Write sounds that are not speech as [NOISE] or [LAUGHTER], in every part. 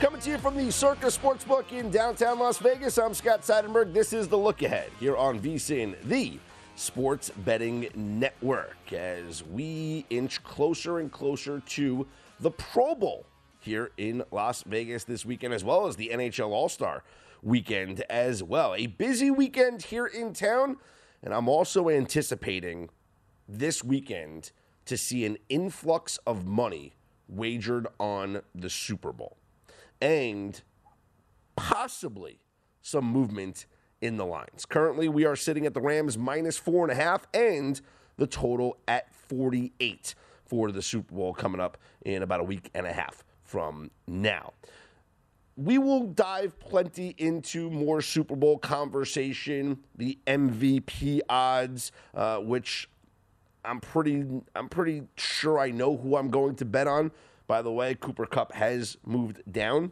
Coming to you from the Circa Sportsbook in downtown Las Vegas, I'm Scott Seidenberg. This is the look ahead here on VSIN, the Sports Betting Network, as we inch closer and closer to the Pro Bowl here in Las Vegas this weekend, as well as the NHL All Star weekend as well. A busy weekend here in town, and I'm also anticipating this weekend to see an influx of money wagered on the Super Bowl and possibly some movement in the lines. Currently, we are sitting at the Rams minus four and a half and the total at 48 for the Super Bowl coming up in about a week and a half from now. We will dive plenty into more Super Bowl conversation, the MVP odds, uh, which I'm pretty I'm pretty sure I know who I'm going to bet on. By the way, Cooper Kupp has moved down.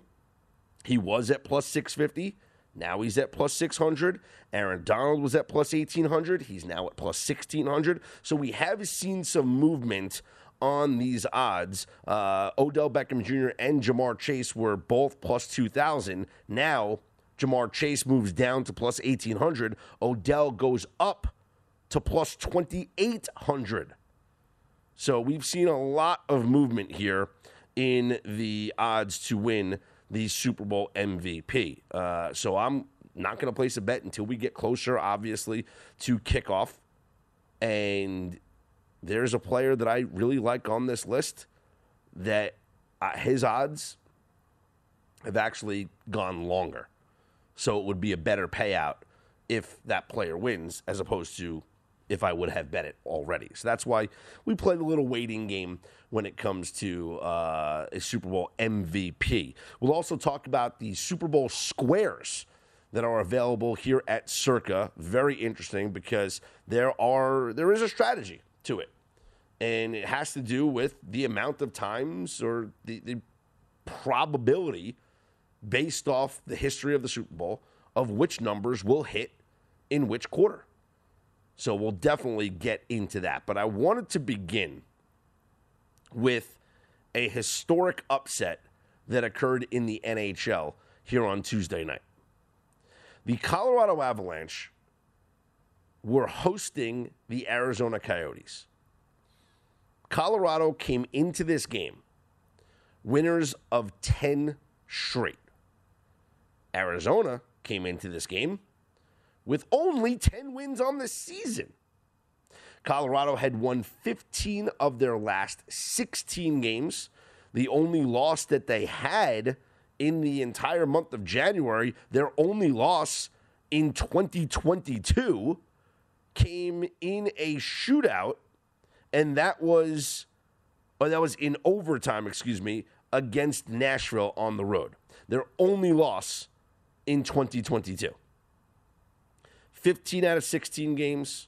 He was at plus 650. Now he's at plus 600. Aaron Donald was at plus 1800. He's now at plus 1600. So we have seen some movement on these odds. Uh, Odell Beckham Jr. and Ja'Marr Chase were both plus 2000. Now Ja'Marr Chase moves down to plus 1800. Odell goes up to plus 2800. So we've seen a lot of movement here in the odds to win the Super Bowl MVP. Uh, so I'm not going to place a bet until we get closer, obviously, to kickoff. And there's a player that I really like on this list that uh, his odds have actually gone longer. So it would be a better payout if that player wins as opposed to if I would have bet it already. So that's why we played a little waiting game when it comes to uh, a Super Bowl MVP. We'll also talk about the Super Bowl squares that are available here at Circa. Very interesting because there are there is a strategy to it, and it has to do with the amount of times or the, the probability based off the history of the Super Bowl of which numbers will hit in which quarter. So we'll definitely get into that. But I wanted to begin with a historic upset that occurred in the NHL here on Tuesday night. The Colorado Avalanche were hosting the Arizona Coyotes. Colorado came into this game winners of 10 straight. Arizona came into this game with only 10 wins on the season. Colorado had won 15 of their last 16 games. The only loss that they had in the entire month of January, their only loss in 2022 came in a shootout and that was or that was in overtime, excuse me, against Nashville on the road. Their only loss in 2022. 15 out of 16 games,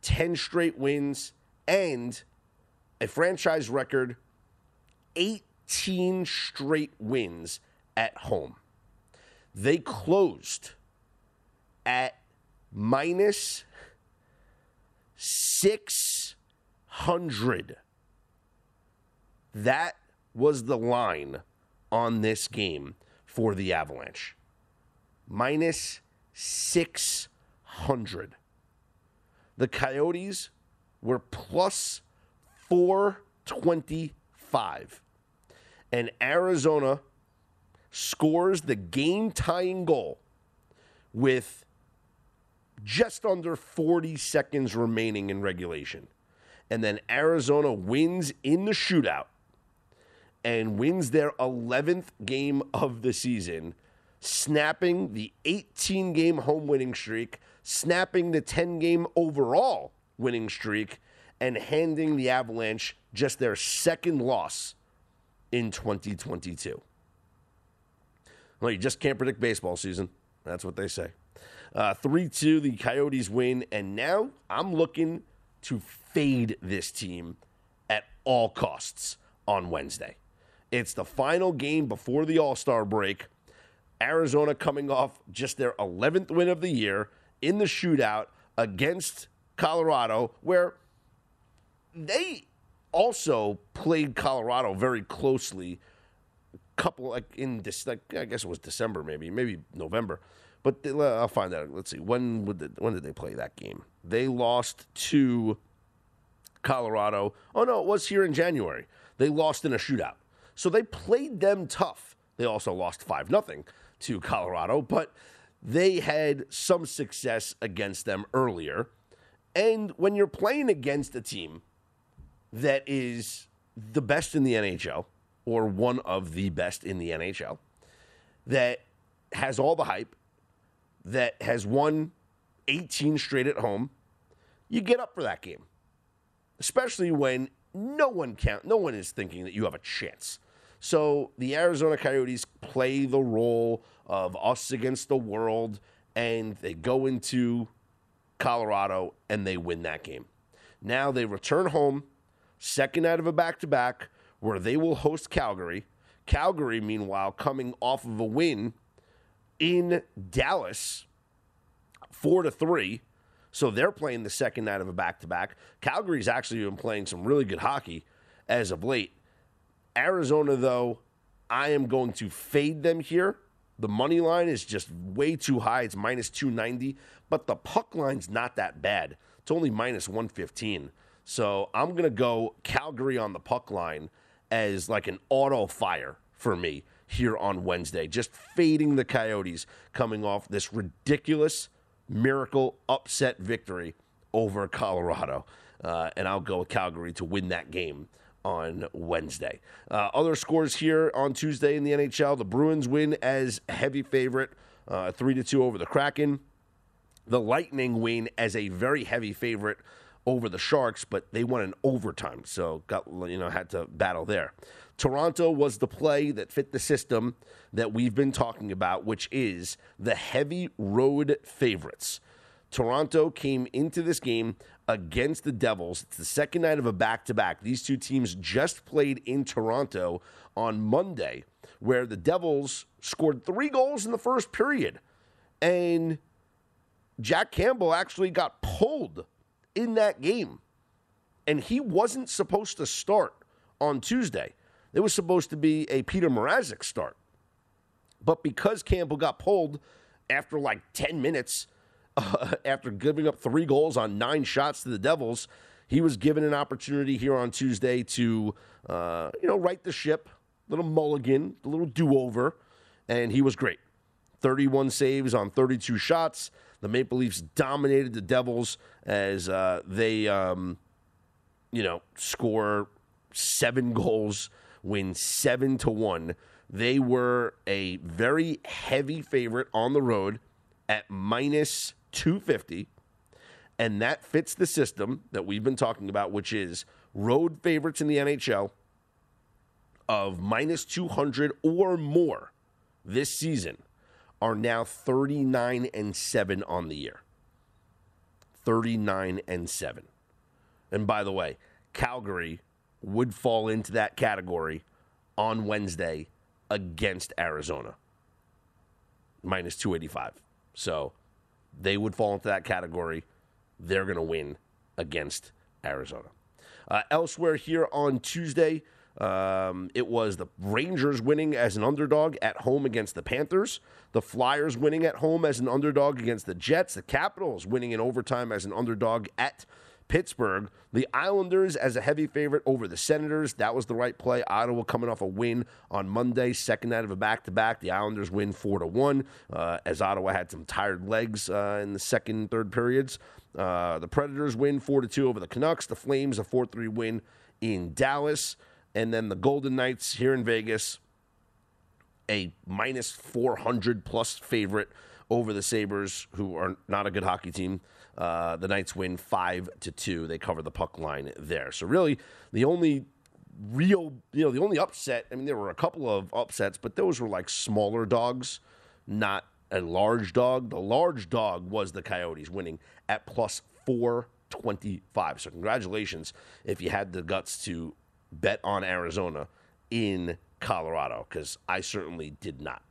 10 straight wins, and a franchise record 18 straight wins at home. They closed at minus 600 That was the line on this game for the Avalanche. Minus 600. The Coyotes were plus 425. And Arizona scores the game tying goal with just under 40 seconds remaining in regulation. And then Arizona wins in the shootout and wins their 11th game of the season, snapping the 18 game home winning streak, snapping the 10 game overall winning streak, and handing the Avalanche just their second loss in 2022. Well, you just can't predict baseball season. That's what they say. Uh, 3 uh, 2, the Coyotes win. And now I'm looking to fade this team at all costs on Wednesday. It's the final game before the All Star break. Arizona coming off just their 11th win of the year in the shootout against Colorado, where they also played Colorado very closely. A couple like in this, like I guess it was December, maybe, maybe November. But they, I'll find out. Let's see. When would the, when did they play that game? They lost to Colorado. Oh no, it was here in January. They lost in a shootout. So they played them tough. They also lost 5 0 to Colorado, but they had some success against them earlier. And when you're playing against a team that is the best in the NHL, or one of the best in the NHL, that has all the hype, that has won 18 straight at home, you get up for that game. Especially when no one count, no one is thinking that you have a chance. So the Arizona Coyotes play the role of us against the world, and they go into Colorado and they win that game. Now they return home, second out of a back to back, where they will host Calgary. Calgary, meanwhile, coming off of a win in Dallas, four to three. So they're playing the second night of a back to back. Calgary's actually been playing some really good hockey as of late. Arizona, though, I am going to fade them here. The money line is just way too high. It's minus 290, but the puck line's not that bad. It's only minus 115. So I'm going to go Calgary on the puck line as like an auto fire for me here on Wednesday. Just fading the Coyotes coming off this ridiculous miracle upset victory over Colorado. Uh, and I'll go with Calgary to win that game on Wednesday. Uh, other scores here on Tuesday in the NHL: the Bruins win as heavy favorite, uh, three to two over the Kraken. The Lightning win as a very heavy favorite over the Sharks, but they won in overtime, so got you know had to battle there. Toronto was the play that fit the system that we've been talking about, which is the heavy road favorites. Toronto came into this game against the Devils. It's the second night of a back to back. These two teams just played in Toronto on Monday, where the Devils scored three goals in the first period. And Jack Campbell actually got pulled in that game. And he wasn't supposed to start on Tuesday. It was supposed to be a Petr Mrazek start. But because Campbell got pulled after like 10 minutes, uh, [LAUGHS] after giving up three goals on nine shots to the Devils, he was given an opportunity here on Tuesday to, uh, you know, right the ship, little mulligan, a little do over, and he was great. 31 saves on 32 shots. The Maple Leafs dominated the Devils as uh, they, um, you know, score seven [LAUGHS] goals, win seven to one. They were a very heavy favorite on the road at minus 250. And that fits the system that we've been talking about, which is road favorites in the NHL of minus 200 or more this season are now 39 and 7 on the year. 39 and 7. And by the way, Calgary would fall into that category on Wednesday against Arizona. Minus 285. So they would fall into that category. They're going to win against Arizona. Uh, elsewhere here on Tuesday, Um, it was the Rangers winning as an underdog at home against the Panthers, the Flyers winning at home as an underdog against the Jets, the Capitals winning in overtime as an underdog at Pittsburgh. The Islanders as a heavy favorite over the Senators. That was the right play. Ottawa coming off a win on Monday, second night of a back to back. The Islanders win four to one uh, as Ottawa had some tired legs uh, in the second, third periods. Uh, the Predators win four to two over the Canucks. The Flames a four three win in Dallas, and then the Golden Knights here in Vegas, a minus four hundred plus favorite over the Sabres, who are not a good hockey team. Uh, the Knights win five to two. They cover the puck line there. So really, the only real, you know, the only upset. I mean, there were a couple of upsets, but those were like smaller dogs, not a large dog. The large dog was the Coyotes winning at plus four twenty five. So congratulations if you had the guts to bet on Arizona in Colorado, because I certainly did not.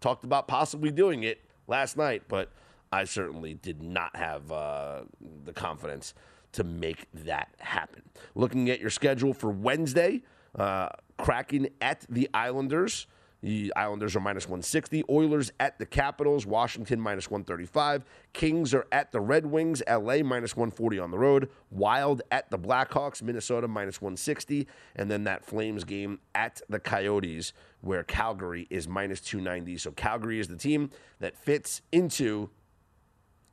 Talked about possibly doing it last night, but I certainly did not have uh, the confidence to make that happen. Looking at your schedule for Wednesday, uh, at the Islanders. The Islanders are minus 160. Oilers at the Capitals. Washington minus 135. Kings are at the Red Wings. LA minus 140 on the road. Wild at the Blackhawks. Minnesota minus 160. And then that Flames game at the Coyotes, where Calgary is minus 290. So Calgary is the team that fits into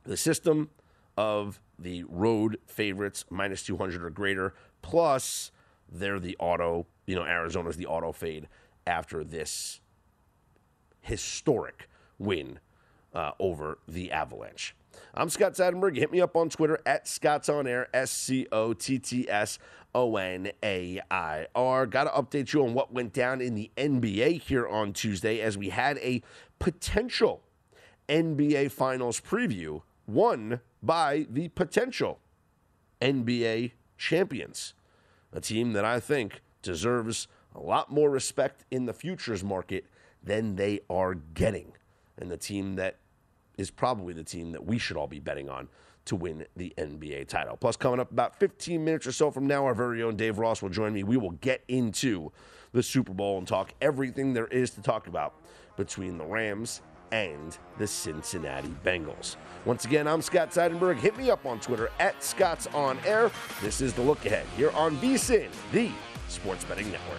the system of the road favorites minus 200 or greater. Plus, they're the auto, you know, Arizona's the auto fade after this historic win uh, over the Avalanche. I'm Scott Seidenberg. Hit me up on Twitter at Scott's On Air, S C O T T S O N A I R. Got to update you on what went down in the NBA here on Tuesday as we had a potential NBA Finals preview won by the potential NBA champions, a team that I think deserves a lot more respect in the futures market than they are getting, and the team that is probably the team that we should all be betting on to win the NBA title. Plus, coming up about 15 minutes or so from now, our very own Dave Ross will join me. We will get into the Super Bowl and talk everything there is to talk about between the Rams and the Cincinnati Bengals. Once again, I'm Scott Seidenberg. Hit me up on Twitter at Scott's On Air. This is the look ahead here on VSIN, the Sports Betting Network.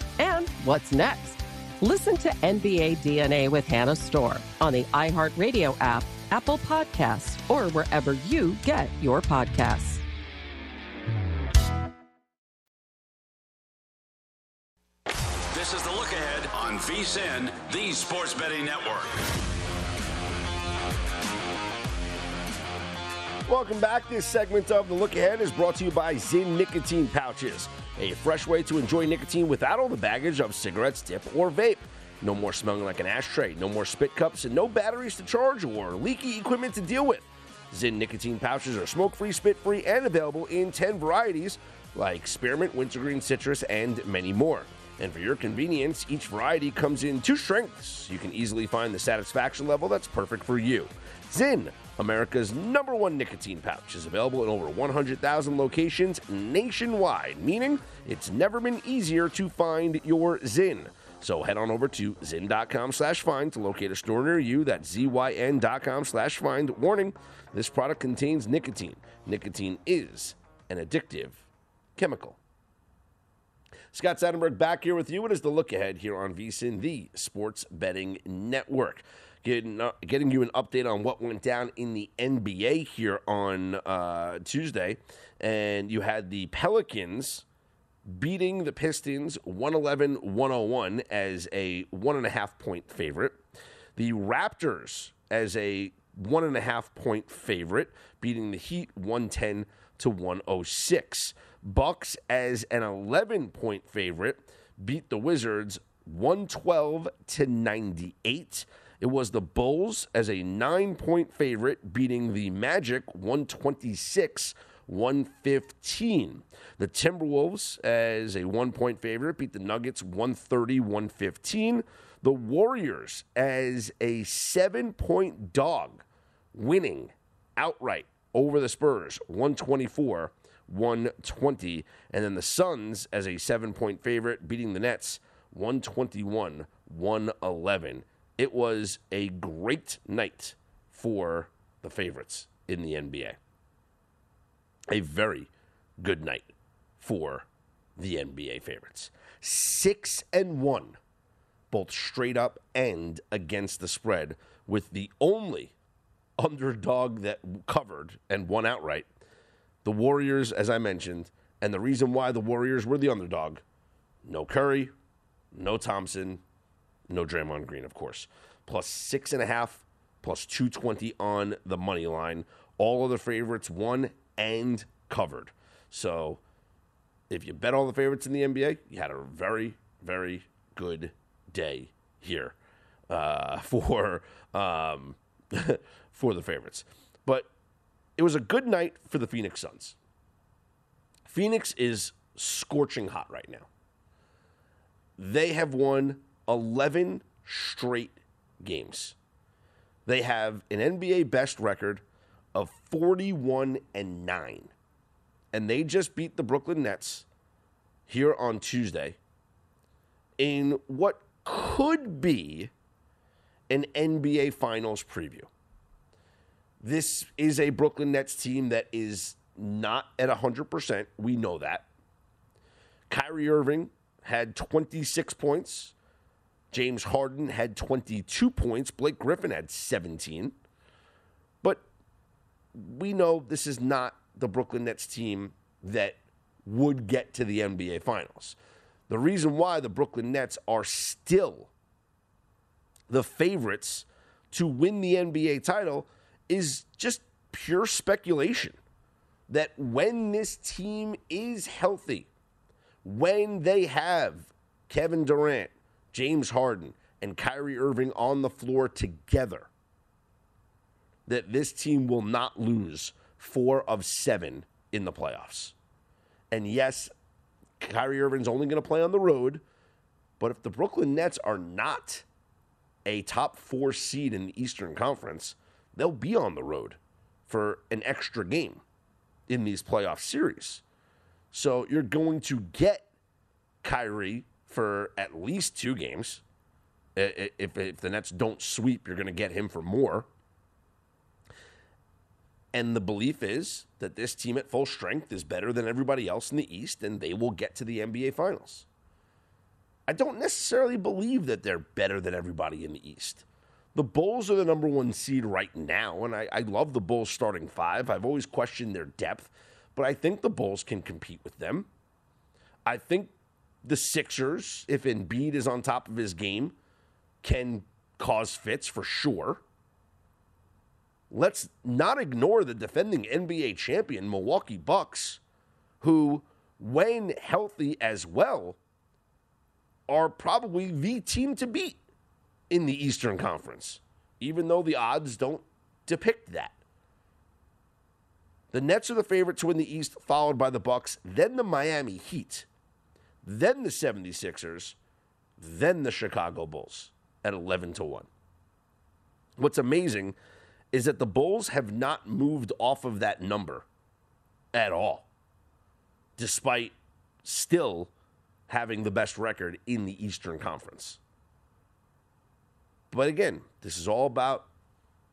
And what's next? Listen to NBA DNA with Hannah Storm on the iHeartRadio app, Apple Podcasts, or wherever you get your podcasts. This is the look ahead on VSIN, the Sports Betting Network. Welcome back. This segment of The Look Ahead is brought to you by Zyn Nicotine Pouches, a fresh way to enjoy nicotine without all the baggage of cigarettes, dip, or vape. No more smelling like an ashtray, no more spit cups, and no batteries to charge or leaky equipment to deal with. Zyn nicotine pouches are smoke free, spit free, and available in 10 varieties like spearmint, wintergreen, citrus, and many more. And for your convenience, each variety comes in two strengths. You can easily find the satisfaction level that's perfect for you. Zyn, America's number one nicotine pouch, is available in over 100,000 locations nationwide, meaning it's never been easier to find your Zyn. So head on over to zyn.com slash find to locate a store near you. That's zyn.com slash find. Warning, this product contains nicotine. Nicotine is an addictive chemical. Scott Seidenberg back here with you. It is the look ahead here on VSIN, the Sports Betting Network. Getting, uh, getting you an update on what went down in the NBA here on uh, Tuesday. And you had the Pelicans beating the Pistons 111 101 as a one and a half point favorite. The Raptors as a one and a half point favorite, beating the Heat 110 to 106. Bucks as an 11 point favorite beat the Wizards 112 to 98. It was the Bulls as a 9 point favorite beating the Magic 126 115. The Timberwolves as a 1 point favorite beat the Nuggets 130 115. The Warriors as a 7 point dog winning outright over the Spurs 124 120. And then the Suns as a seven point favorite, beating the Nets 121 111. It was a great night for the favorites in the NBA. A very good night for the NBA favorites. Six and one, both straight up and against the spread, with the only underdog that covered and won outright the Warriors, as I mentioned, and the reason why the Warriors were the underdog no Curry, no Thompson, no Draymond Green, of course. Plus six and a half, plus 220 on the money line. All of the favorites won and covered. So if you bet all the favorites in the NBA, you had a very, very good day here uh, [LAUGHS] for um, [LAUGHS] for the favorites. But it was a good night for the Phoenix Suns. Phoenix is scorching hot right now. They have won 11 straight games. They have an NBA best record of 41 and 9. And they just beat the Brooklyn Nets here on Tuesday in what could be an NBA Finals preview. This is a Brooklyn Nets team that is not at 100%. We know that. Kyrie Irving had 26 points. James Harden had 22 points. Blake Griffin had 17. But we know this is not the Brooklyn Nets team that would get to the NBA Finals. The reason why the Brooklyn Nets are still the favorites to win the NBA title is just pure speculation that when this team is healthy, when they have Kevin Durant, James Harden, and Kyrie Irving on the floor together, that this team will not lose four of seven in the playoffs. And yes, Kyrie Irving's only going to play on the road, but if the Brooklyn Nets are not a top four seed in the Eastern Conference, they'll be on the road for an extra game in these playoff series. So you're going to get Kyrie for at least two games. If, if the Nets don't sweep, you're going to get him for more. And the belief is that this team at full strength is better than everybody else in the East, and they will get to the NBA Finals. I don't necessarily believe that they're better than everybody in the East. The Bulls are the number one seed right now, and I, I love the Bulls starting five. I've always questioned their depth, but I think the Bulls can compete with them. I think the Sixers, if Embiid is on top of his game, can cause fits for sure. Let's not ignore the defending NBA champion Milwaukee Bucks, who, when healthy as well, are probably the team to beat in the Eastern Conference, even though the odds don't depict that. The Nets are the favorite to win the East, followed by the Bucks, then the Miami Heat, then the 76ers, then the Chicago Bulls at 11 to 1. What's amazing is that the Bulls have not moved off of that number at all, despite still having the best record in the Eastern Conference. But again, this is all about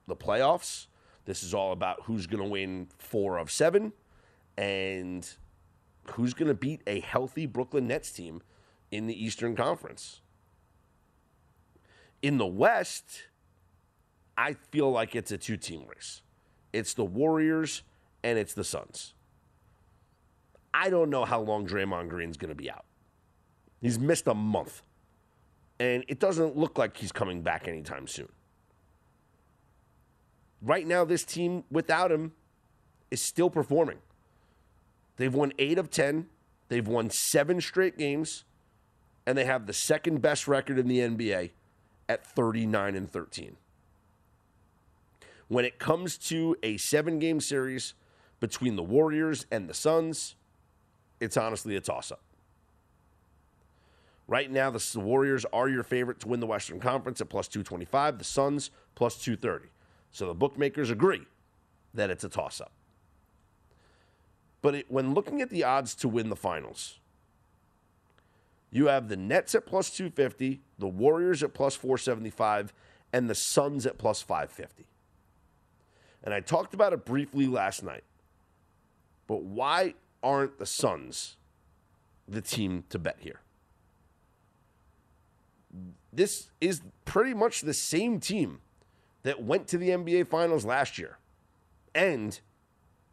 the playoffs. This is all about who's going to win four of seven and who's going to beat a healthy Brooklyn Nets team in the Eastern Conference. In the West, I feel like it's a two team race. It's the Warriors and it's the Suns. I don't know how long Draymond Green's going to be out. He's missed a month. And it doesn't look like he's coming back anytime soon. Right now, this team without him is still performing. They've won eight of 10, they've won seven straight games, and they have the second best record in the NBA at 39 and 13. When it comes to a seven game series between the Warriors and the Suns, it's honestly a toss up. Right now, the Warriors are your favorite to win the Western Conference at plus 225, the Suns plus 230. So the bookmakers agree that it's a toss up. But it, when looking at the odds to win the finals, you have the Nets at plus 250, the Warriors at plus 475, and the Suns at plus 550. And I talked about it briefly last night. But why aren't the Suns the team to bet here? This is pretty much the same team that went to the NBA Finals last year and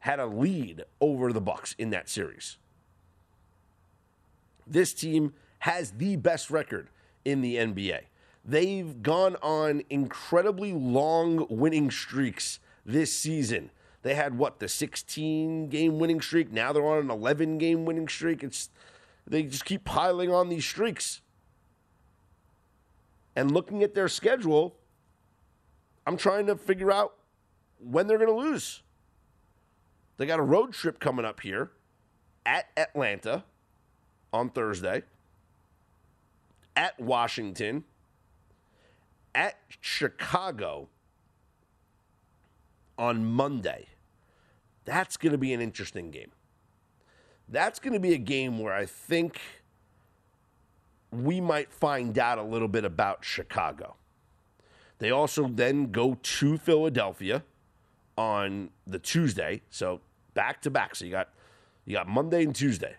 had a lead over the Bucks in that series. This team has the best record in the NBA. They've gone on incredibly long winning streaks this season. They had what the 16 game winning streak. Now they're on an 11 game winning streak. It's they just keep piling on these streaks. And looking at their schedule, I'm trying to figure out when they're going to lose. They got a road trip coming up here at Atlanta on Thursday, at Washington, at Chicago on Monday. That's going to be an interesting game. That's going to be a game where I think we might find out a little bit about Chicago. They also then go to Philadelphia on the Tuesday, so back to back. So you got you got Monday and Tuesday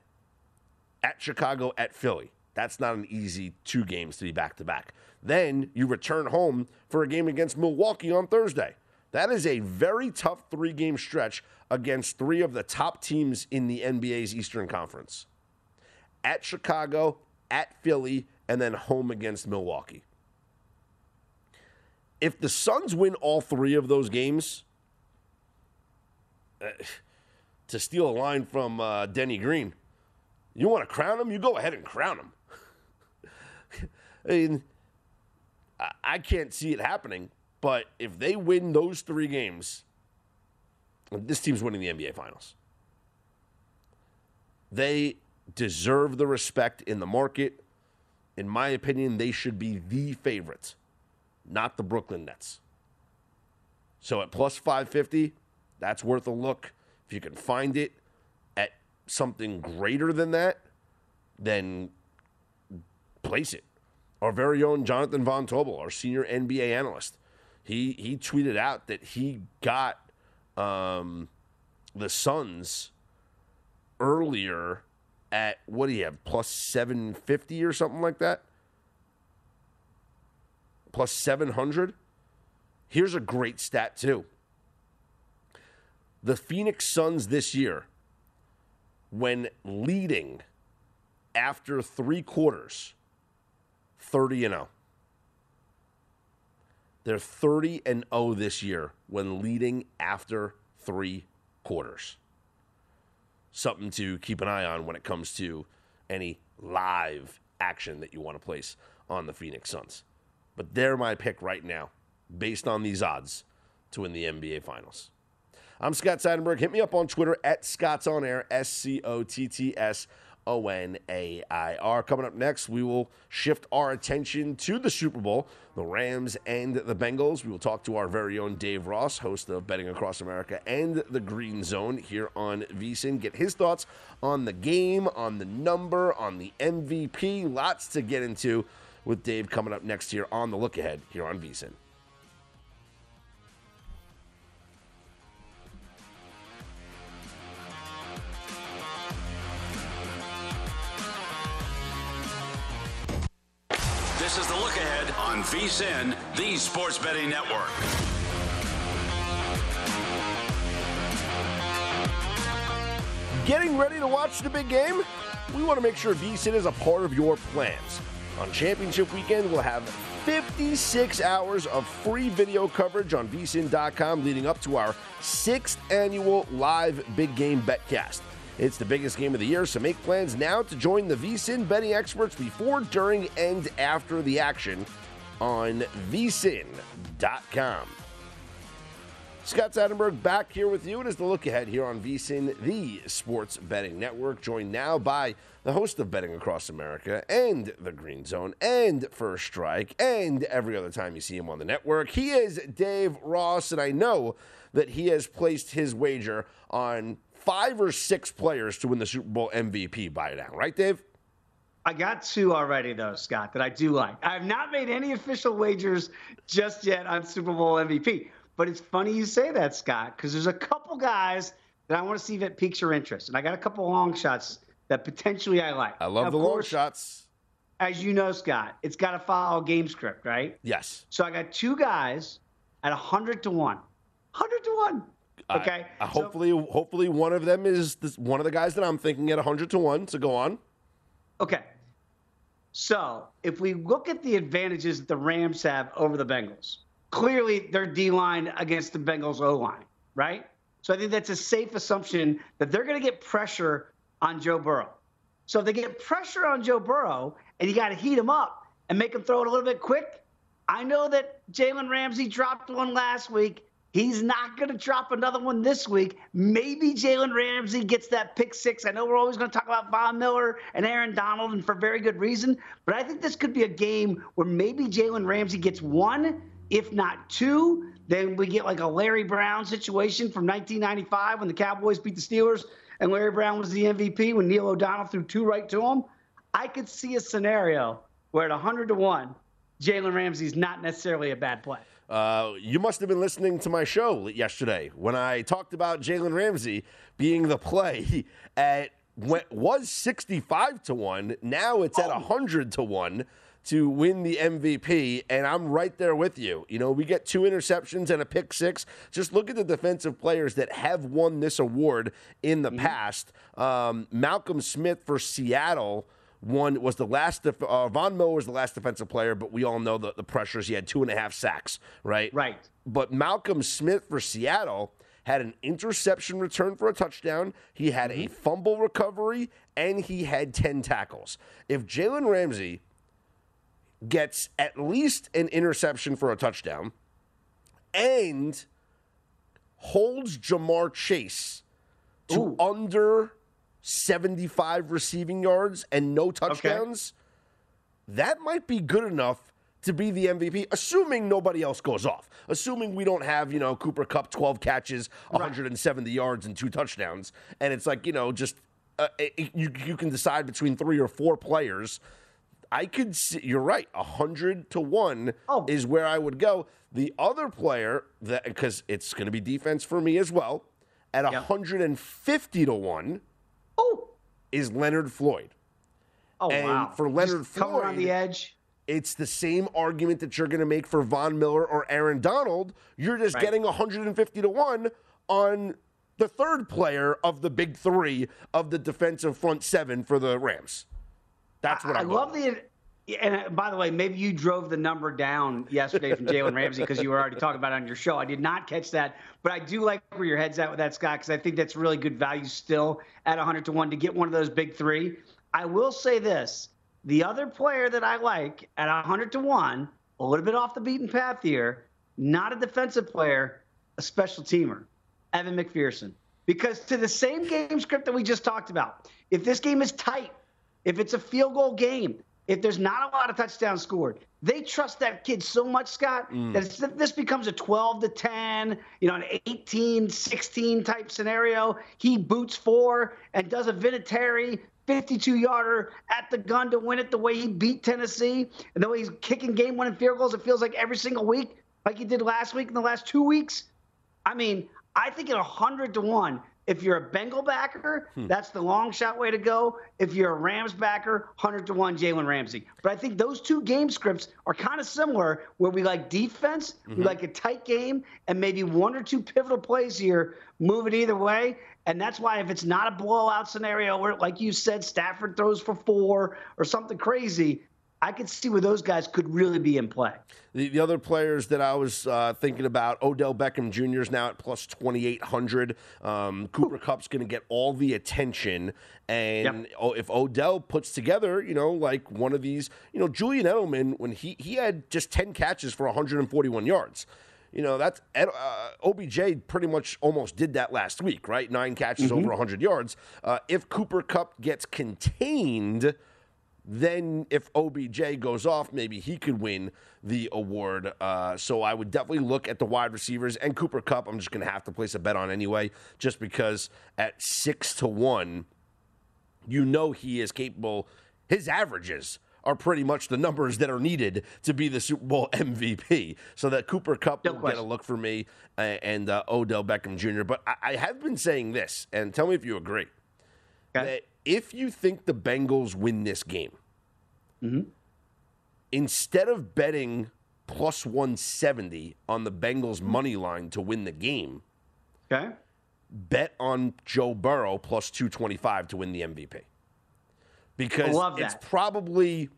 at Chicago at Philly. That's not an easy two games to be back to back. Then you return home for a game against Milwaukee on Thursday. That is a very tough three game stretch against three of the top teams in the NBA's Eastern Conference. At Chicago, at Philly, and then home against Milwaukee. If the Suns win all three of those games, uh, to steal a line from uh, Denny Green, you want to crown him? You go ahead and crown him. [LAUGHS] I mean, I can't see it happening, but if they win those three games, this team's winning the NBA Finals. They deserve the respect in the market. In my opinion, they should be the favorites, not the Brooklyn Nets. So at plus 550, that's worth a look. If you can find it at something greater than that, then place it. Our very own Jonathan Von Tobel, our senior NBA analyst, he he tweeted out that he got um, the Suns earlier at what do you have plus 750 or something like that plus 700. Here's a great stat, too. The Phoenix Suns this year, when leading after three quarters, 30 and 0. They're 30 and 0 this year when leading after three quarters. Something to keep an eye on when it comes to any live action that you want to place on the Phoenix Suns. But they're my pick right now, based on these odds, to win the NBA Finals. I'm Scott Seidenberg. Hit me up on Twitter at Scott's On Air, S C O T T S O N A I R. Coming up next, we will shift our attention to the Super Bowl, the Rams and the Bengals. We will talk to our very own Dave Ross, host of Betting Across America and the Green Zone here on VSIN. Get his thoughts on the game, on the number, on the MVP. Lots to get into with Dave coming up next here on the look ahead here on VSIN. VSIN, the Sports Betting Network. Getting ready to watch the big game? We want to make sure VSIN is a part of your plans. On championship weekend, we'll have 56 hours of free video coverage on vsin.com leading up to our sixth annual live big game betcast. It's the biggest game of the year, so make plans now to join the VSIN betting experts before, during, and after the action on vsin.com. Scott Seidenberg back here with you. It is the look ahead here on VSIN, the sports betting network, joined now by the host of Betting Across America and the Green Zone and First Strike and every other time you see him on the network. He is Dave Ross, and I know that he has placed his wager on five or six players to win the Super Bowl MVP by now, right, Dave? I got two already, though, Scott, that I do like. I have not made any official wagers just yet on Super Bowl MVP. But it's funny you say that, Scott, because there's a couple guys that I want to see if it piques your interest. And I got a couple long shots that potentially I like. I love Now, the of long shots. As you know, Scott, it's got to follow game script, right? Yes. So I got two guys at 100 to 1. 100 to 1. Okay. Uh, hopefully, hopefully one of them is this, one of the guys that I'm thinking at 100 to one. So go on. Okay. So if we look at the advantages that the Rams have over the Bengals, clearly their D line against the Bengals O line, right? So I think that's a safe assumption that they're going to get pressure on Joe Burrow. So if they get pressure on Joe Burrow and you got to heat him up and make him throw it a little bit quick, I know that Jalen Ramsey dropped one last week. He's not going to drop another one this week. Maybe Jalen Ramsey gets that pick six. I know we're always going to talk about Von Miller and Aaron Donald, and for very good reason. But I think this could be a game where maybe Jalen Ramsey gets one, if not two. Then we get like a Larry Brown situation from 1995 when the Cowboys beat the Steelers and Larry Brown was the MVP when Neil O'Donnell threw two right to him. I could see a scenario where at 100 to 1, Jalen Ramsey's not necessarily a bad play. Uh, you must have been listening to my show yesterday when I talked about Jalen Ramsey being the play [LAUGHS] at what was 65 to 1. Now it's at 100 to 1 to win the MVP, and I'm right there with you. You know, we get two interceptions and a pick six. Just look at the defensive players that have won this award in the past. Um, Malcolm Smith for Seattle one was the last. Def- uh, Von Miller was the last defensive player, but we all know the, the pressures. He had two and a half sacks, right? Right. But Malcolm Smith for Seattle had an interception return for a touchdown. He had a fumble recovery, and he had ten tackles. If Jalen Ramsey gets at least an interception for a touchdown and holds Ja'Marr Chase to under 75 receiving yards and no touchdowns, that might be good enough to be the MVP, assuming nobody else goes off. Assuming we don't have, you know, Cooper Kupp 12 catches, 170 yards, and two touchdowns. And it's like, you know, just uh, it, you, you can decide between three or four players. I could see, you're right, 100 to 1 is where I would go. The other player, that because it's going to be defense for me as well, at 150 to 1 Oh, is Leonard Floyd. Oh, and wow. for Leonard Just Floyd, on the edge. it's the same argument that you're going to make for Von Miller or Aaron Donald. You're just Right. getting 150 to 1 on the third player of the big three of the defensive front seven for the Rams. That's what I, I, I love the. And uh, by the way, maybe you drove the number down yesterday from Jalen Ramsey because you were already talking about it on your show. I did not catch that, but I do like where your head's at with that, Scott, because I think that's really good value still at 100 to 1 to get one of those big three. I will say this the other player that I like at 100 to 1, a little bit off the beaten path here, not a defensive player, a special teamer, Evan McPherson. Because to the same game script that we just talked about, if this game is tight, if it's a field goal game, if there's not a lot of touchdowns scored, they trust that kid so much, Scott, mm. that it's, this becomes a 12 to 10, you know, an 18, 16 type scenario. He boots four and does a Vinatieri 52 yarder at the gun to win it the way he beat Tennessee and the way he's kicking game winning field goals. It feels like every single week, like he did last week and the last two weeks. I mean, I think at 100 to 1, if you're a Bengal backer, hmm. that's the long shot way to go. If you're a Rams backer, 100 to 1 Jalen Ramsey. But I think those two game scripts are kind of similar where we like defense, we mm-hmm. like a tight game, and maybe one or two pivotal plays here move it either way. And that's why if it's not a blowout scenario where, like you said, Stafford throws for four or something crazy, I could see where those guys could really be in play. The, the other players that I was uh, thinking about, Odell Beckham Jr. is now at plus 2,800. Um, Cooper Kupp's going to get all the attention. And oh, if Odell puts together, you know, like one of these, you know, Julian Edelman, when he, he had just 10 catches for 141 yards. You know, that's uh, OBJ pretty much almost did that last week, right? Nine catches over 100 yards. Uh, if Cooper Kupp gets contained, then if OBJ goes off, maybe he could win the award. Uh, so I would definitely look at the wide receivers and Cooper Kupp. I'm just going to have to place a bet on anyway, just because at six to one, you know he is capable. His averages are pretty much the numbers that are needed to be the Super Bowl [LAUGHS] MVP. So that Cooper Kupp will get a look for me uh, and uh, Odell Beckham Jr. But I, I have been saying this, and tell me if you agree. That if you think the Bengals win this game, instead of betting plus 170 on the Bengals money line to win the game, okay, bet on Joe Burrow plus 225 to win the MVP. Because it's probably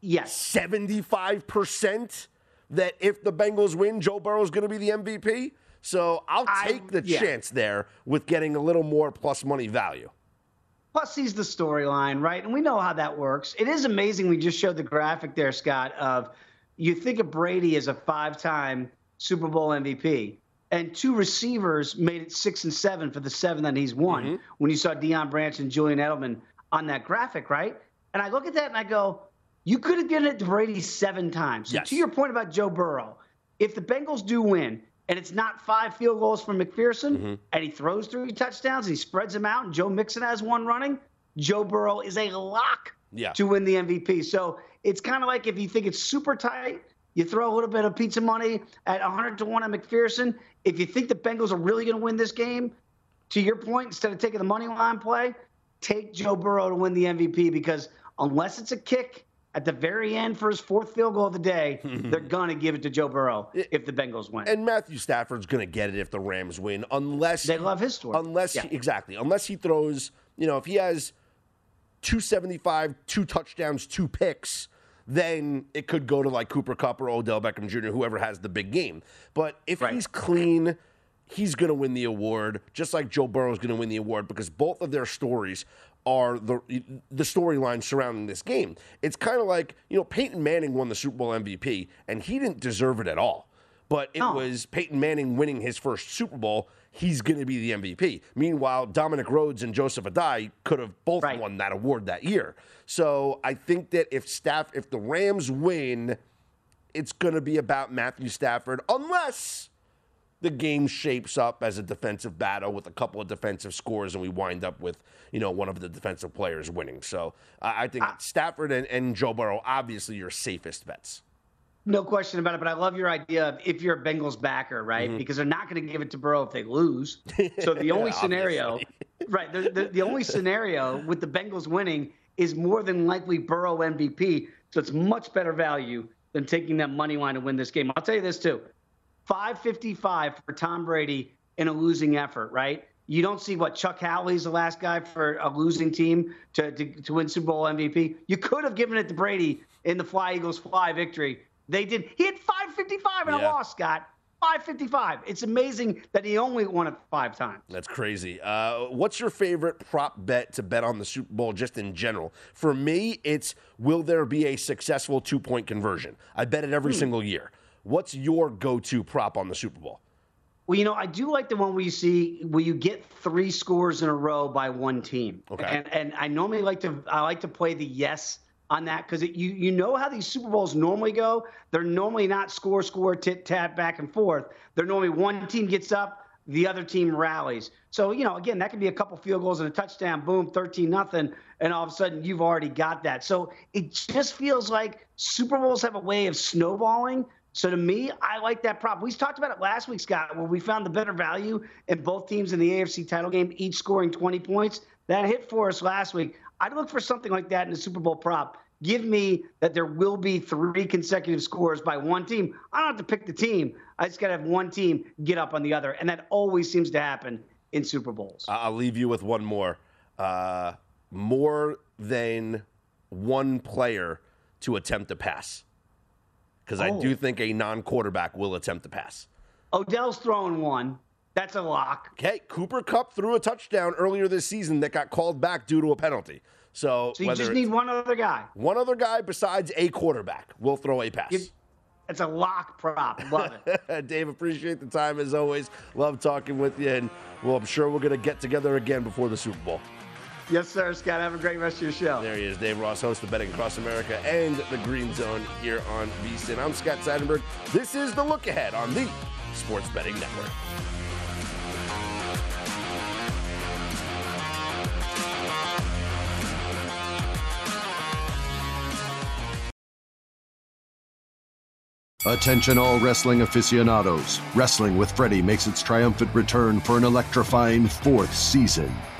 yes 75% that if the Bengals win, Joe Burrow is going to be the MVP. So I'll take the yeah. chance there with getting a little more plus money value. Plus, he's the storyline, right? And we know how that works. It is amazing. We just showed the graphic there, Scott, of you think of Brady as a five time Super Bowl MVP, and two receivers made it six and seven for the seven that he's won mm-hmm. when you saw Deion Branch and Julian Edelman on that graphic, right? And I look at that and I go, you could have given it to Brady seven times. So Yes. to your point about Joe Burrow, if the Bengals do win, and it's not five field goals from McPherson, mm-hmm. and he throws three touchdowns, and he spreads them out, and Joe Mixon has one running, Joe Burrow is a lock Yeah. to win the MVP. So it's kind of like if you think it's super tight, you throw a little bit of pizza money at 100 to 1 on McPherson. If you think the Bengals are really going to win this game, to your point, instead of taking the money line play, take Joe Burrow to win the MVP because unless it's a kick at the very end for his fourth field goal of the day, [LAUGHS] they're going to give it to Joe Burrow if the Bengals win. And Matthew Stafford's going to get it if the Rams win, unless They love his story. Unless Yeah. he, exactly, unless he throws, you know, if he has 275, two touchdowns, two picks, then it could go to like Cooper Kupp or Odell Beckham Jr., whoever has the big game. But if he's clean, he's going to win the award, just like Joe Burrow is going to win the award because both of their stories are the the storyline surrounding this game. It's kind of like you know Peyton Manning won the Super Bowl MVP and he didn't deserve it at all, but it was Peyton Manning winning his first Super Bowl. He's going to be the MVP. Meanwhile, Dominic Rhodes and Joseph Addai could have both won that award that year. So I think that if staff, if the Rams win, it's going to be about Matthew Stafford, unless the game shapes up as a defensive battle with a couple of defensive scores and we wind up with you know one of the defensive players winning. So I I think Stafford and, and Joe Burrow obviously your safest bets. No question about it, but I love your idea of if you're a Bengals backer, right? Mhm. Because they're not going to give it to Burrow if they lose. So the [LAUGHS] only scenario, right? The, the, the only scenario with the Bengals winning is more than likely Burrow MVP So it's much better value than taking that money line to win this game. I'll tell you this too 555 for Tom Brady in a losing effort, right? You don't see what Chuck Howley's the last guy for a losing team to, to, to win Super Bowl MVP. You could have given it to Brady in the Fly Eagles Fly victory. They did. He had 555 in Yeah. a loss, Scott. 555. It's amazing that he only won it five times. That's crazy. Uh, what's your favorite prop bet to bet on the Super Bowl just in general? For me, it's will there be a successful two point conversion? I bet it every Hmm. single year. What's your go to prop on the Super Bowl? Well, you know, I do like the one where you see where you get three scores in a row by one team. Okay. And and I normally like to I like to play the yes on that because you you know how these Super Bowls normally go. They're normally not score score tit tat back and forth. They're normally one team gets up, the other team rallies. So you know, again, that could be a couple field goals and a touchdown. Boom, thirteen nothing, and all of a sudden you've already got that. So it just feels like Super Bowls have a way of snowballing. So to me, I like that prop. We talked about it last week, Scott, where we found the better value in both teams in the AFC title game, each scoring 20 points. That hit for us last week. I'd look for something like that in the Super Bowl prop. Give me that there will be three consecutive scores by one team. I don't have to pick the team. I just got to have one team get up on the other. And that always seems to happen in Super Bowls. I'll leave you with one more. Uh, more than one player to attempt a pass. Because I Oh. do think a non quarterback will attempt the pass. Odell's throwing one. That's a lock. Okay, Cooper Kupp threw a touchdown earlier this season that got called back due to a penalty. So, So you just need one other guy. one other guy besides a quarterback will throw a pass. It's a lock prop. Love it. [LAUGHS] Dave, appreciate the time as always. Love talking with you, and well, I'm sure we're going to get together again before the Super Bowl. Yes, sir, Scott. Have a great rest of your show. There he is, Dave Ross, host of Betting Across America and the Green Zone here on VSIN. I'm Scott Seidenberg. This is the look ahead on the Sports Betting Network. Attention all wrestling aficionados. Wrestling with Freddie makes its triumphant return for an electrifying fourth season.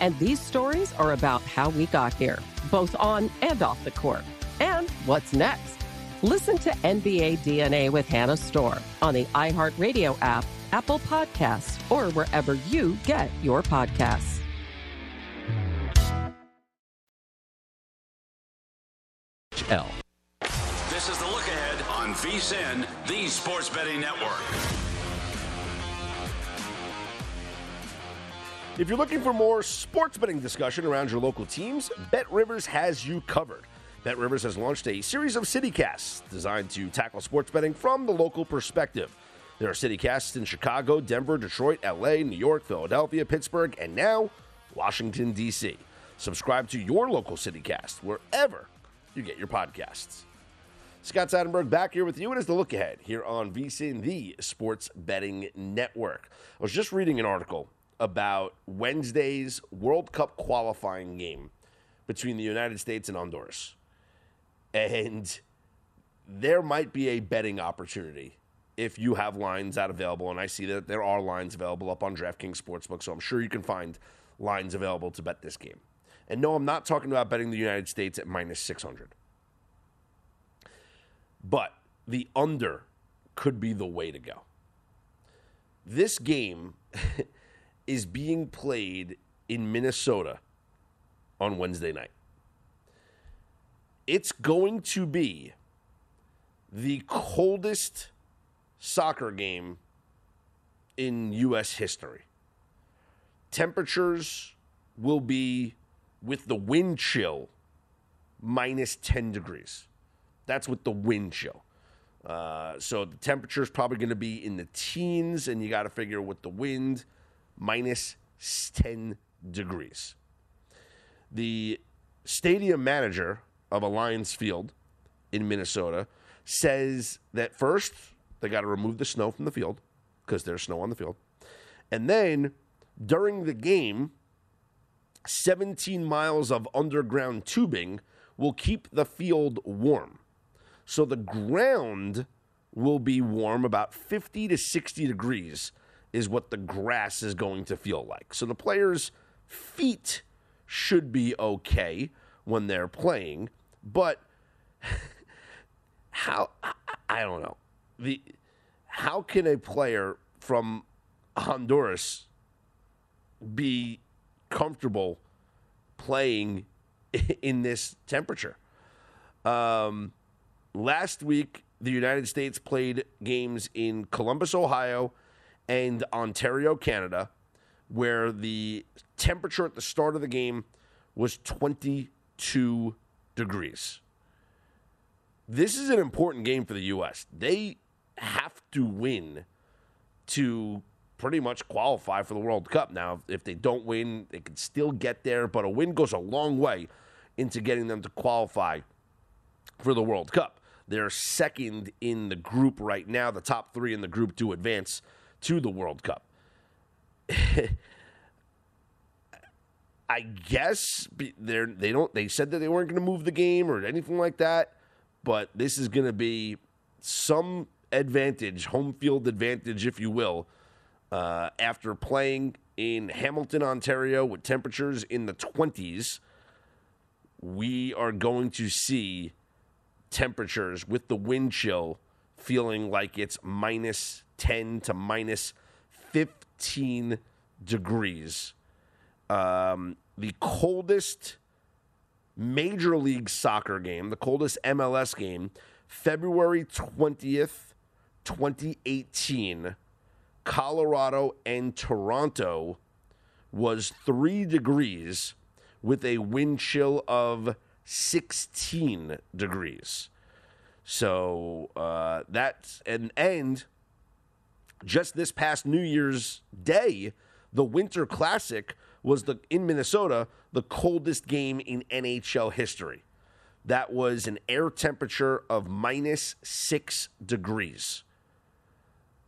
And these stories are about how we got here, both on and off the court. And what's next? Listen to NBA DNA with Hannah Storm on the iHeartRadio app, Apple Podcasts, or wherever you get your podcasts. L. This is the look ahead on VSIN, the Sports Betting Network. If you're looking for more sports betting discussion around your local teams, Bet Rivers has you covered. Bet Rivers has launched a series of CityCasts designed to tackle sports betting from the local perspective. There are CityCasts in Chicago, Denver, Detroit, LA, New York, Philadelphia, Pittsburgh, and now Washington, D.C. Subscribe to your local CityCast wherever you get your podcasts. Scott Seidenberg back here with you. and It is the look ahead here on VSIN, the Sports Betting Network. I was just reading an article about Wednesday's World Cup qualifying game between the United States and Honduras. And there might be a betting opportunity if you have lines out available. And I see that there are lines available up on DraftKings Sportsbook, so I'm sure you can find lines available to bet this game. And no, I'm not talking about betting the United States at minus 600. But the under could be the way to go. This game [LAUGHS] is being played in Minnesota on Wednesday night. It's going to be the coldest soccer game in U.S. history. Temperatures will be with the wind chill minus 10 degrees. That's with the wind chill. Uh, so the temperature is probably going to be in the teens, and you got to figure with the wind, minus 10 degrees. The stadium manager of Allianz Field in Minnesota says that first they got to remove the snow from the field because there's snow on the field. And then during the game, 17 miles of underground tubing will keep the field warm. So the ground will be warm, about 50 to 60 degrees is what the grass is going to feel like. So the players' feet should be okay when they're playing, but [LAUGHS] how I, don't know. The how can a player from Honduras be comfortable playing [LAUGHS] in this temperature? Um, last week, the United States played games in Columbus, Ohio, and Ontario, Canada, where the temperature at the start of the game was 22 degrees. This is an important game for the U.S. They have to win to pretty much qualify for the World Cup. Now, if they don't win, they can still get there, but a win goes a long way into getting them to qualify for the World Cup. They're second in the group right now. The top three in the group do advance to the World Cup. [LAUGHS] I guess they're they don't they said that they weren't going to move the game or anything like that, but this is going to be some advantage, home field advantage, if you will, uh, after playing in Hamilton, Ontario, with temperatures in the twenties. We are going to see temperatures with the wind chill feeling like it's minus 10 to minus 15 degrees. Um, the coldest Major League Soccer game, the coldest MLS game, February 20th, 2018, Colorado and Toronto was three degrees with a wind chill of 16 degrees. So uh, that's an end. Just this past New Year's Day, the Winter Classic was the in Minnesota the coldest game in NHL history. That was an air temperature of minus six degrees.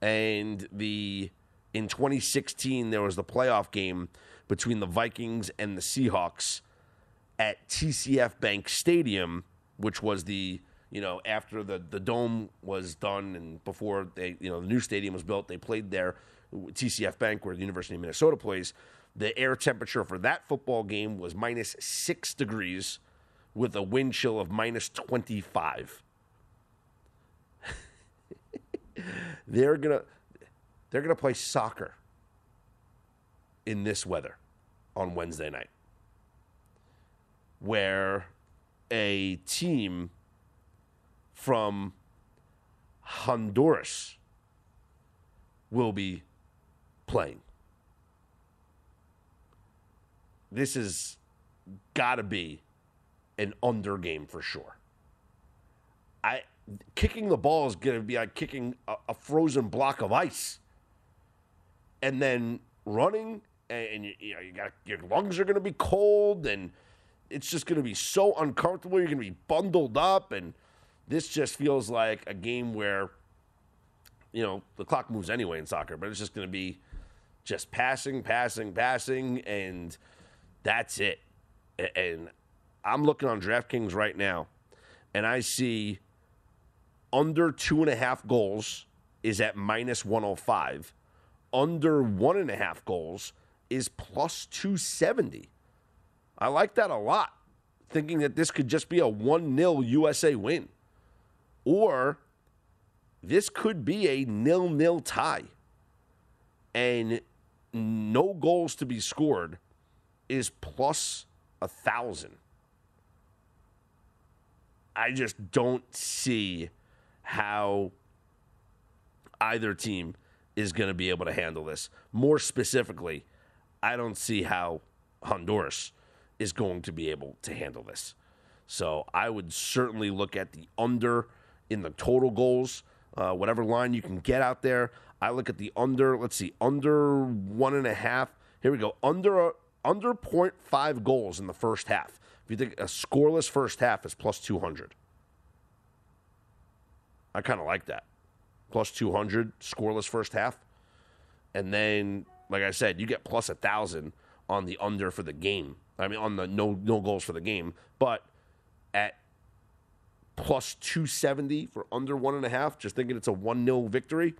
And the in 2016 there was the playoff game between the Vikings and the Seahawks at TCF Bank Stadium, which was the you know after the the dome was done and before they you know the new stadium was built, they played there. TCF Bank, where the University of Minnesota plays, the air temperature for that football game was minus six degrees, with a wind chill of minus twenty five. [LAUGHS] they're gonna they're gonna play soccer in this weather on Wednesday night where a team from Honduras will be playing. This has got to be an under game for sure. I kicking the ball is going to be like kicking a, a, frozen block of ice, and then running, and, and you, you know you got your lungs are going to be cold, and it's just going to be so uncomfortable. You're going to be bundled up, and This just feels like a game where, you know, the clock moves anyway in soccer, but it's just going to be just passing, passing, passing, and that's it. And I'm looking on DraftKings right now, and I see under two and a half goals is at minus 105. Under one and a half goals is plus 270. I like that a lot, thinking that this could just be a 1 0 USA win. Or this could be a nil nil tie. And no goals to be scored is plus a thousand. I just don't see how either team is going to be able to handle this. More specifically, I don't see how Honduras is going to be able to handle this. So I would certainly look at the under in the total goals, uh, whatever line you can get out there. I look at the under. Let's see, under one and a half. Here we go. Under under 0.5 goals in the first half. If you think a scoreless first half is plus 200. I kind of like that. Plus 200 scoreless first half. And then, like I said, you get plus a 1,000 on the under for the game. I mean, on the no no goals for the game. But at plus 270 for under one and a half, just thinking it's a 1 0 victory,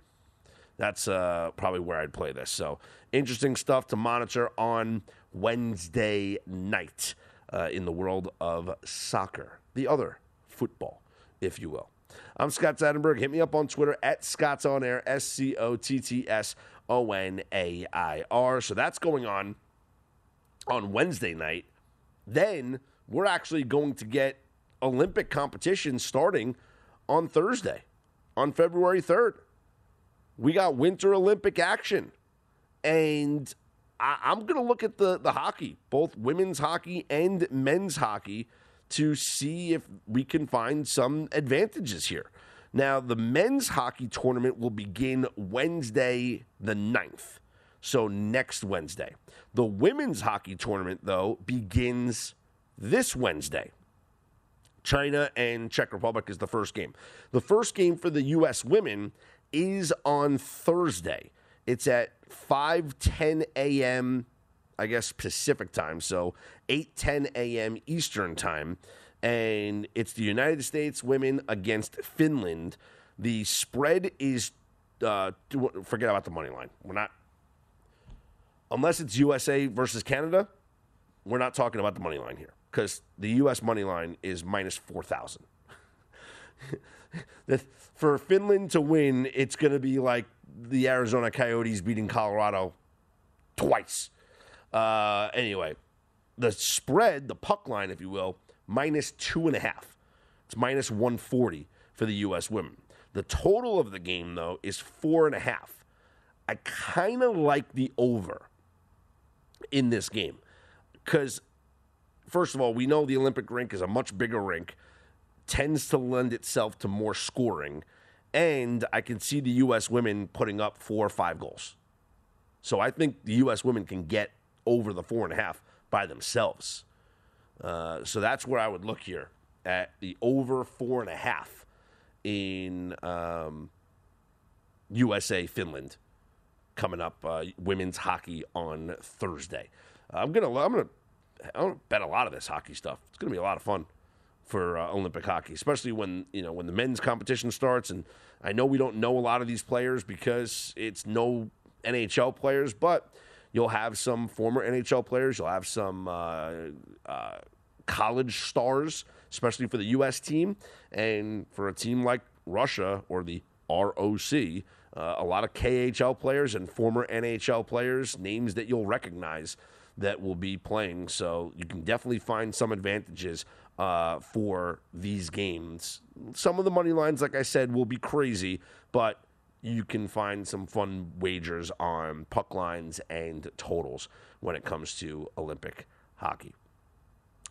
that's uh, probably where I'd play this. So, interesting stuff to monitor on Wednesday night uh, in the world of soccer, the other football, if you will. I'm Scott Seidenberg. Hit me up on Twitter at Scott's On Air, S C O T T S O N A I R. So that's going on on Wednesday night. Then we're actually going to get Olympic competition starting on Thursday, on February 3rd. We got Winter Olympic action. And I, am going to look at the, the hockey, both women's hockey and men's hockey, to see if we can find some advantages here. Now, the men's hockey tournament will begin Wednesday, the 9th. So, next Wednesday. The women's hockey tournament, though, begins this Wednesday. China and Czech Republic is the first game. The first game for the U.S. women is on Thursday. It's at 5:10 a.m. I guess Pacific time, so 8:10 a.m. Eastern time, and it's the United States women against Finland. The spread is uh, forget about the money line. We're not unless it's USA versus Canada. We're not talking about the money line here because the U.S. money line is minus four thousand. [LAUGHS] For Finland to win, it's going to be like the Arizona Coyotes beating Colorado twice. Uh, anyway, the spread, the puck line, if you will, minus two and a half. It's minus 140 for the U.S. women. The total of the game, though, is four and a half. I kind of like the over in this game because, first of all, we know the Olympic rink is a much bigger rink, tends to lend itself to more scoring, and I can see the U.S. women putting up four or five goals. So I think the U.S. women can get over the four and a half by themselves. Uh, so that's where I would look here at the over four and a half in um, USA Finland coming up. Uh, women's hockey on Thursday. Uh, I'm gonna I'm gonna I'm gonna bet a lot of this hockey stuff. It's gonna be a lot of fun for uh, Olympic hockey, especially when you know when the men's competition starts. And I know we don't know a lot of these players because it's no NHL players, but You'll have some former NHL players. You'll have some uh, uh, college stars, especially for the U.S. team. And for a team like Russia or the ROC, uh, a lot of KHL players and former NHL players, names that you'll recognize that will be playing. So you can definitely find some advantages uh, for these games. Some of the money lines, like I said, will be crazy, but you can find some fun wagers on puck lines and totals when it comes to Olympic hockey.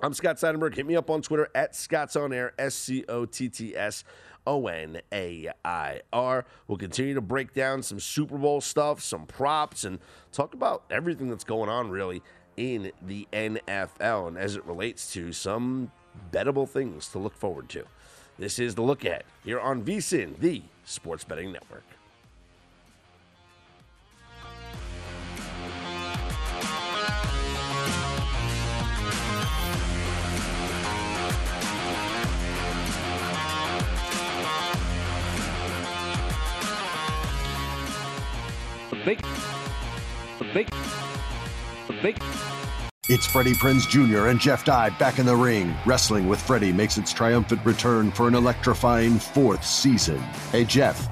I'm Scott Seidenberg. Hit me up on Twitter at Scott's On Air, S C O T T S O N A I R. We'll continue to break down some Super Bowl stuff, some props, and talk about everything that's going on really in the NFL and as it relates to some bettable things to look forward to. This is the look ahead here on VSIN, the Sports Betting Network. Big, big, big. It's Freddie Prinze Jr. and Jeff Dye back in the ring. Wrestling with Freddie makes its triumphant return for an electrifying fourth season. Hey, Jeff.